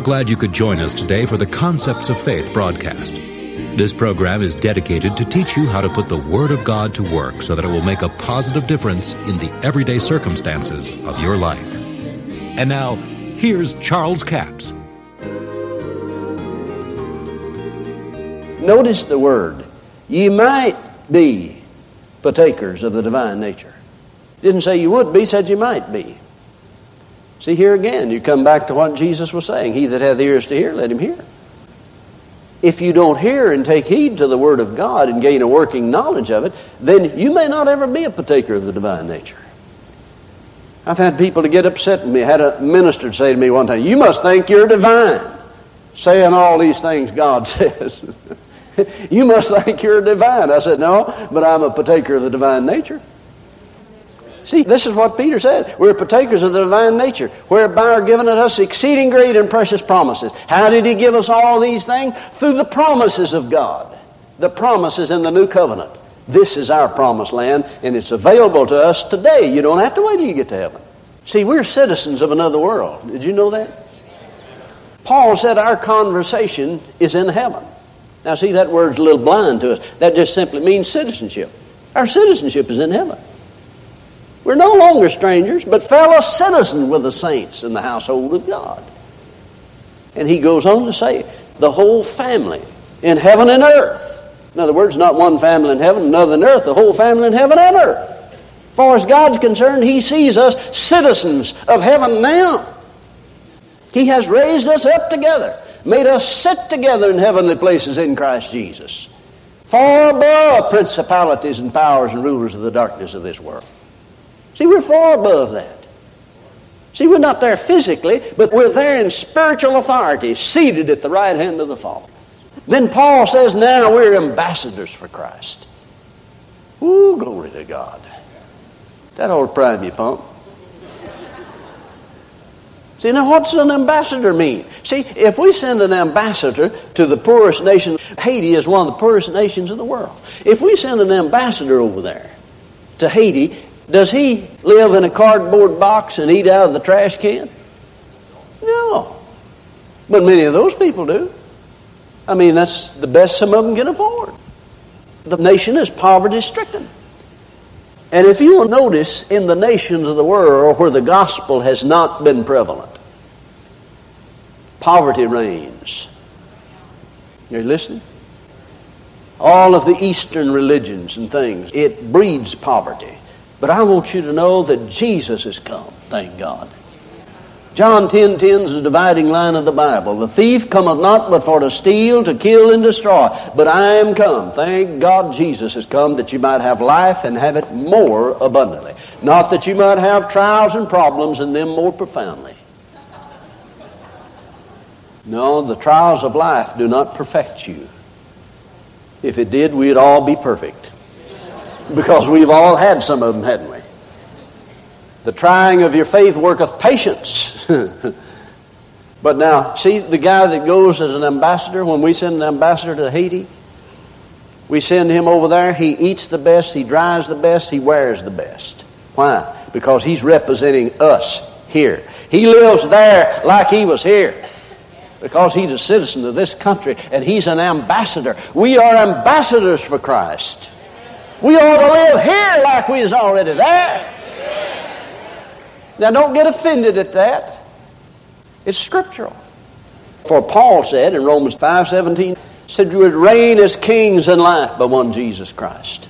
We're glad you could join us today for the Concepts of Faith broadcast. This program is dedicated to teach you how to put the Word of God to work so that it will make a positive difference in the everyday circumstances of your life. And now, here's Charles Capps. Notice the word. Ye might be partakers of the divine nature. Didn't say you would be, said you might be. See, here again, you come back to what Jesus was saying. He that hath ears to hear, let him hear. If you don't hear and take heed to the Word of God and gain a working knowledge of it, then you may not ever be a partaker of the divine nature. I've had people to get upset with me. I had a minister say to me one time, You must think you're divine, saying all these things God says. you must think you're divine. I said, No, but I'm a partaker of the divine nature. See, this is what Peter said. We're partakers of the divine nature, whereby are given unto us exceeding great and precious promises. How did he give us all these things? Through the promises of God. The promises in the new covenant. This is our promised land, and it's available to us today. You don't have to wait till you get to heaven. See, we're citizens of another world. Did you know that? Paul said our conversation is in heaven. Now, see, that word's a little blind to us. That just simply means citizenship. Our citizenship is in heaven. We're no longer strangers, but fellow citizens with the saints in the household of God. And he goes on to say, the whole family in heaven and earth. In other words, not one family in heaven, another in earth, the whole family in heaven and earth. As far as God's concerned, He sees us citizens of heaven now. He has raised us up together, made us sit together in heavenly places in Christ Jesus, far above principalities and powers and rulers of the darkness of this world. See, we're far above that. See, we're not there physically, but we're there in spiritual authority, seated at the right hand of the Father. Then Paul says, now we're ambassadors for Christ. Ooh, glory to God. That to prime you, pump. See, now what's an ambassador mean? See, if we send an ambassador to the poorest nation, Haiti is one of the poorest nations in the world. If we send an ambassador over there to Haiti, does he live in a cardboard box and eat out of the trash can? No. But many of those people do. I mean, that's the best some of them can afford. The nation is poverty stricken. And if you will notice in the nations of the world where the gospel has not been prevalent, poverty reigns. Are you listening? All of the Eastern religions and things, it breeds poverty. But I want you to know that Jesus has come, thank God. John 10 10 is the dividing line of the Bible. The thief cometh not but for to steal, to kill, and destroy. But I am come. Thank God Jesus has come that you might have life and have it more abundantly. Not that you might have trials and problems and them more profoundly. No, the trials of life do not perfect you. If it did, we'd all be perfect. Because we've all had some of them, hadn't we? The trying of your faith worketh patience. but now, see, the guy that goes as an ambassador, when we send an ambassador to Haiti, we send him over there, he eats the best, he drives the best, he wears the best. Why? Because he's representing us here. He lives there like he was here because he's a citizen of this country and he's an ambassador. We are ambassadors for Christ. We ought to live here like we is already there. Now don't get offended at that. It's scriptural. For Paul said in Romans 5:17, said you would reign as kings in life by one Jesus Christ.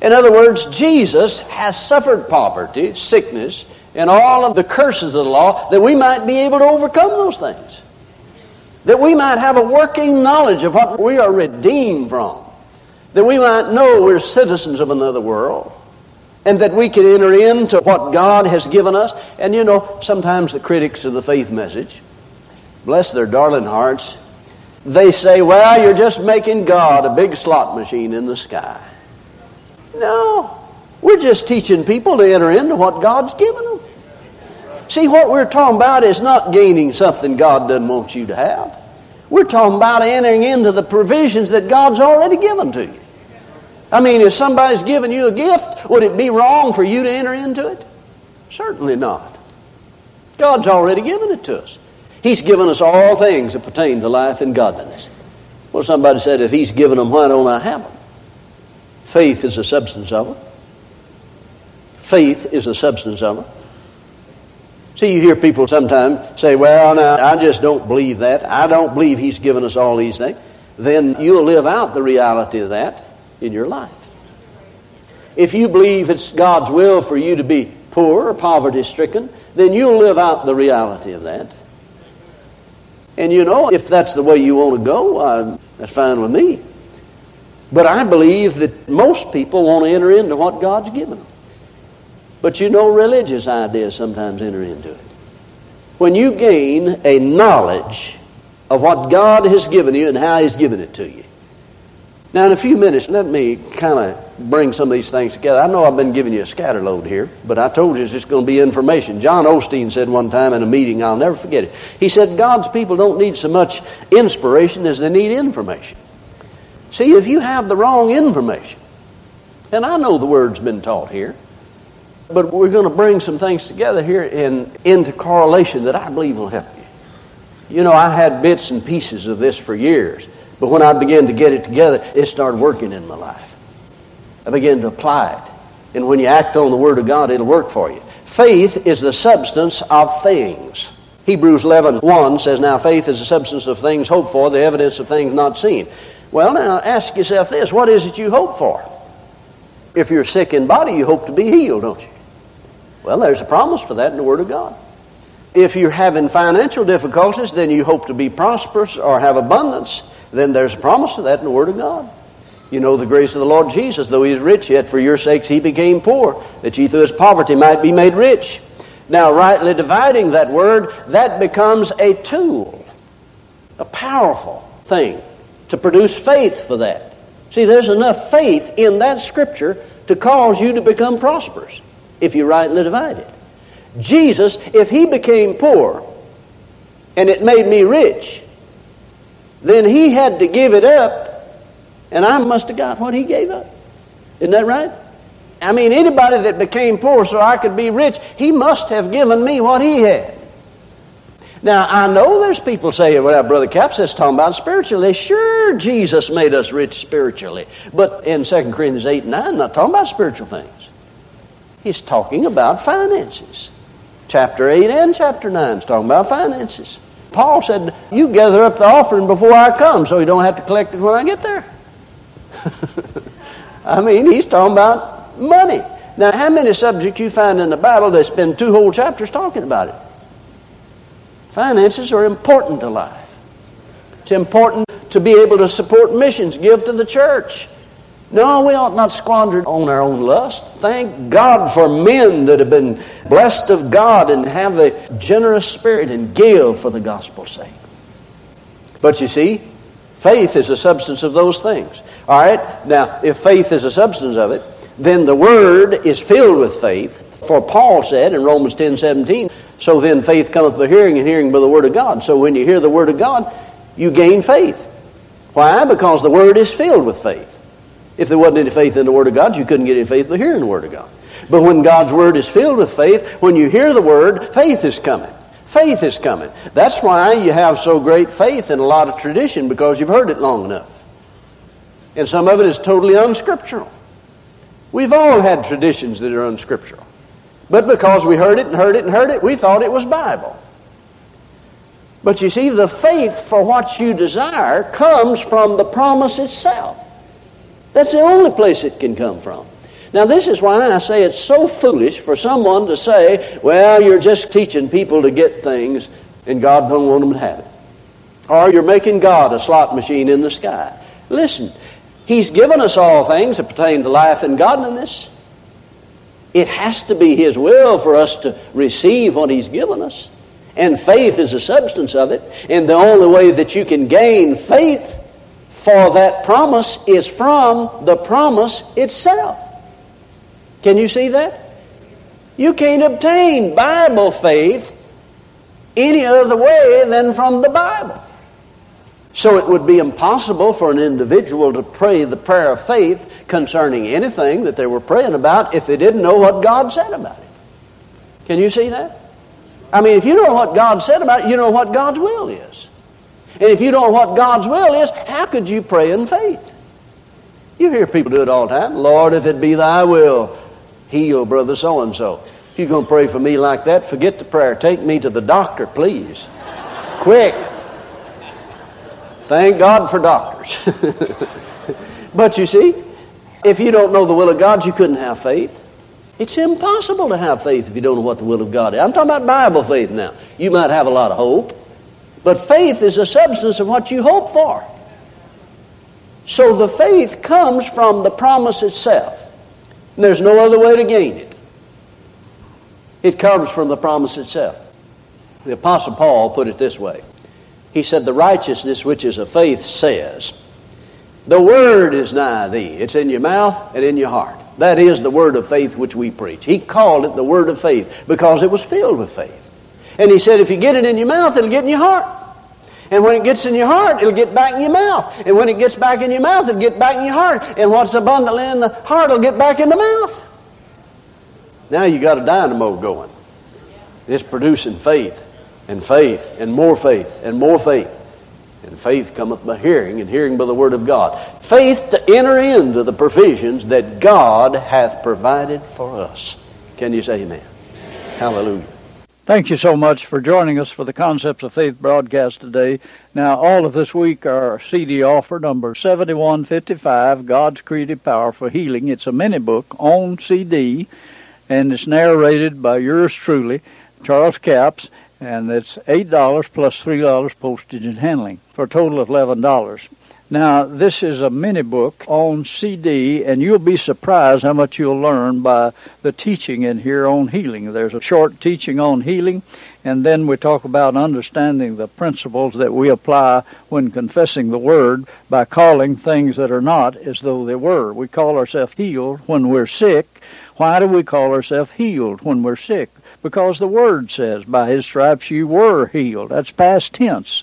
In other words, Jesus has suffered poverty, sickness, and all of the curses of the law that we might be able to overcome those things. That we might have a working knowledge of what we are redeemed from that we might know we're citizens of another world and that we can enter into what God has given us. And you know, sometimes the critics of the faith message, bless their darling hearts, they say, well, you're just making God a big slot machine in the sky. No, we're just teaching people to enter into what God's given them. See, what we're talking about is not gaining something God doesn't want you to have. We're talking about entering into the provisions that God's already given to you. I mean, if somebody's given you a gift, would it be wrong for you to enter into it? Certainly not. God's already given it to us. He's given us all things that pertain to life and godliness. Well, somebody said, if He's given them, why don't I have them? Faith is the substance of them. Faith is the substance of them. See, you hear people sometimes say, well, now, I just don't believe that. I don't believe He's given us all these things. Then you'll live out the reality of that in your life. If you believe it's God's will for you to be poor or poverty stricken, then you'll live out the reality of that. And you know, if that's the way you want to go, uh, that's fine with me. But I believe that most people want to enter into what God's given them. But you know, religious ideas sometimes enter into it. When you gain a knowledge of what God has given you and how He's given it to you. Now, in a few minutes, let me kind of bring some of these things together. I know I've been giving you a scatterload here, but I told you it's just going to be information. John Osteen said one time in a meeting, I'll never forget it. He said, God's people don't need so much inspiration as they need information. See, if you have the wrong information, and I know the word's been taught here, but we're going to bring some things together here in, into correlation that I believe will help you. You know, I had bits and pieces of this for years, but when I began to get it together, it started working in my life. I began to apply it. And when you act on the Word of God, it'll work for you. Faith is the substance of things. Hebrews 11, 1 says, Now faith is the substance of things hoped for, the evidence of things not seen. Well, now ask yourself this what is it you hope for? If you're sick in body, you hope to be healed, don't you? Well, there's a promise for that in the Word of God. If you're having financial difficulties, then you hope to be prosperous or have abundance, then there's a promise to that in the Word of God. You know the grace of the Lord Jesus, though he is rich, yet for your sakes he became poor, that ye through his poverty might be made rich. Now, rightly dividing that word, that becomes a tool, a powerful thing to produce faith for that. See, there's enough faith in that scripture to cause you to become prosperous if you rightly divide it. Jesus, if he became poor and it made me rich, then he had to give it up, and I must have got what he gave up. Isn't that right? I mean, anybody that became poor so I could be rich, he must have given me what he had. Now, I know there's people saying, well, Brother Capps is talking about spiritually. Sure, Jesus made us rich spiritually. But in 2 Corinthians 8 and 9, not talking about spiritual things. He's talking about finances. Chapter 8 and chapter 9 is talking about finances. Paul said, You gather up the offering before I come so you don't have to collect it when I get there. I mean, he's talking about money. Now, how many subjects you find in the Bible that spend two whole chapters talking about it? Finances are important to life. It's important to be able to support missions, give to the church. No, we ought not squander on our own lust. Thank God for men that have been blessed of God and have a generous spirit and give for the gospel's sake. But you see, faith is the substance of those things. All right? Now, if faith is the substance of it, then the Word is filled with faith. For Paul said in Romans 10 17, so then faith cometh by hearing, and hearing by the Word of God. So when you hear the Word of God, you gain faith. Why? Because the Word is filled with faith. If there wasn't any faith in the Word of God, you couldn't get any faith by hearing the Word of God. But when God's Word is filled with faith, when you hear the Word, faith is coming. Faith is coming. That's why you have so great faith in a lot of tradition, because you've heard it long enough. And some of it is totally unscriptural. We've all had traditions that are unscriptural. But because we heard it and heard it and heard it, we thought it was Bible. But you see, the faith for what you desire comes from the promise itself. That's the only place it can come from. Now, this is why I say it's so foolish for someone to say, well, you're just teaching people to get things and God don't want them to have it. Or you're making God a slot machine in the sky. Listen, He's given us all things that pertain to life and godliness. It has to be His will for us to receive what He's given us. And faith is the substance of it. And the only way that you can gain faith for that promise is from the promise itself. Can you see that? You can't obtain Bible faith any other way than from the Bible. So it would be impossible for an individual to pray the prayer of faith concerning anything that they were praying about if they didn't know what God said about it. Can you see that? I mean, if you know what God said about it, you know what God's will is. And if you don't know what God's will is, how could you pray in faith? You hear people do it all the time. Lord, if it be thy will, heal brother so and so. If you're going to pray for me like that, forget the prayer. Take me to the doctor, please. Quick. Thank God for doctors. but you see, if you don't know the will of God, you couldn't have faith. It's impossible to have faith if you don't know what the will of God is. I'm talking about Bible faith now. You might have a lot of hope, but faith is the substance of what you hope for. So the faith comes from the promise itself. And there's no other way to gain it. It comes from the promise itself. The Apostle Paul put it this way He said, The righteousness which is of faith says, The word is nigh thee. It's in your mouth and in your heart. That is the word of faith which we preach. He called it the word of faith because it was filled with faith. And he said, if you get it in your mouth, it'll get in your heart. And when it gets in your heart, it'll get back in your mouth. And when it gets back in your mouth, it'll get back in your heart. And what's abundantly in the heart will get back in the mouth. Now you got a dynamo going. It's producing faith and faith and more faith and more faith. And faith cometh by hearing, and hearing by the word of God. Faith to enter into the provisions that God hath provided for us. Can you say amen? amen. Hallelujah. Thank you so much for joining us for the Concepts of Faith broadcast today. Now, all of this week, our CD offer number 7155, God's Creative Power for Healing. It's a mini book on CD, and it's narrated by yours truly, Charles Capps and it's eight dollars plus plus three dollars postage and handling for a total of eleven dollars. Now, this is a mini book on CD, and you'll be surprised how much you'll learn by the teaching in here on healing. There's a short teaching on healing, and then we talk about understanding the principles that we apply when confessing the Word by calling things that are not as though they were. We call ourselves healed when we're sick. Why do we call ourselves healed when we're sick? because the Word says, by His stripes you were healed. That's past tense.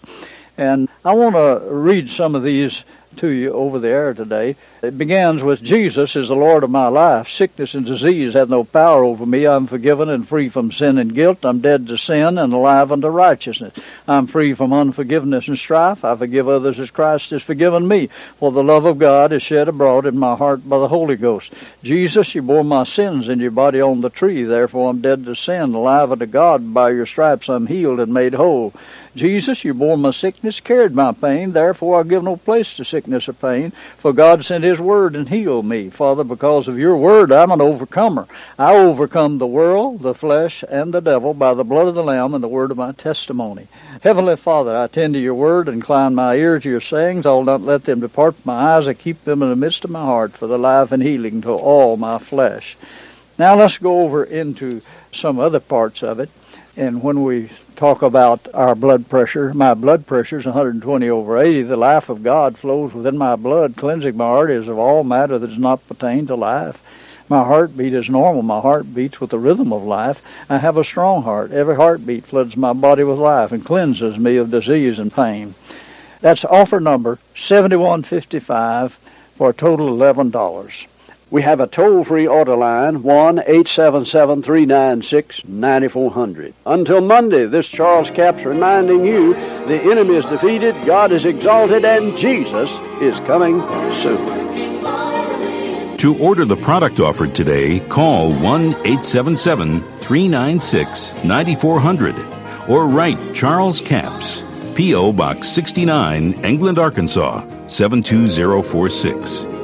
And I want to read some of these to you over the air today. It begins with Jesus is the Lord of my life. Sickness and disease have no power over me. I'm forgiven and free from sin and guilt. I'm dead to sin and alive unto righteousness. I'm free from unforgiveness and strife. I forgive others as Christ has forgiven me. For the love of God is shed abroad in my heart by the Holy Ghost. Jesus, you bore my sins in your body on the tree. Therefore I'm dead to sin, alive unto God. By your stripes I'm healed and made whole. Jesus, you bore my sickness, carried my pain. Therefore I give no place to sickness or pain. For God sent his word and healed me. Father, because of your word, I'm an overcomer. I overcome the world, the flesh, and the devil by the blood of the Lamb and the word of my testimony. Heavenly Father, I attend to your word, incline my ear to your sayings. I will not let them depart from my eyes. I keep them in the midst of my heart for the life and healing to all my flesh. Now let's go over into some other parts of it. And when we talk about our blood pressure. My blood pressure is 120 over 80. The life of God flows within my blood, cleansing my arteries of all matter that does not pertain to life. My heartbeat is normal. My heart beats with the rhythm of life. I have a strong heart. Every heartbeat floods my body with life and cleanses me of disease and pain. That's offer number 7155 for a total of $11. We have a toll-free order line, 1-877-396-9400. Until Monday, this Charles Capps reminding you the enemy is defeated, God is exalted, and Jesus is coming soon. To order the product offered today, call 1-877-396-9400 or write Charles Capps, P.O. Box 69, England, Arkansas 72046.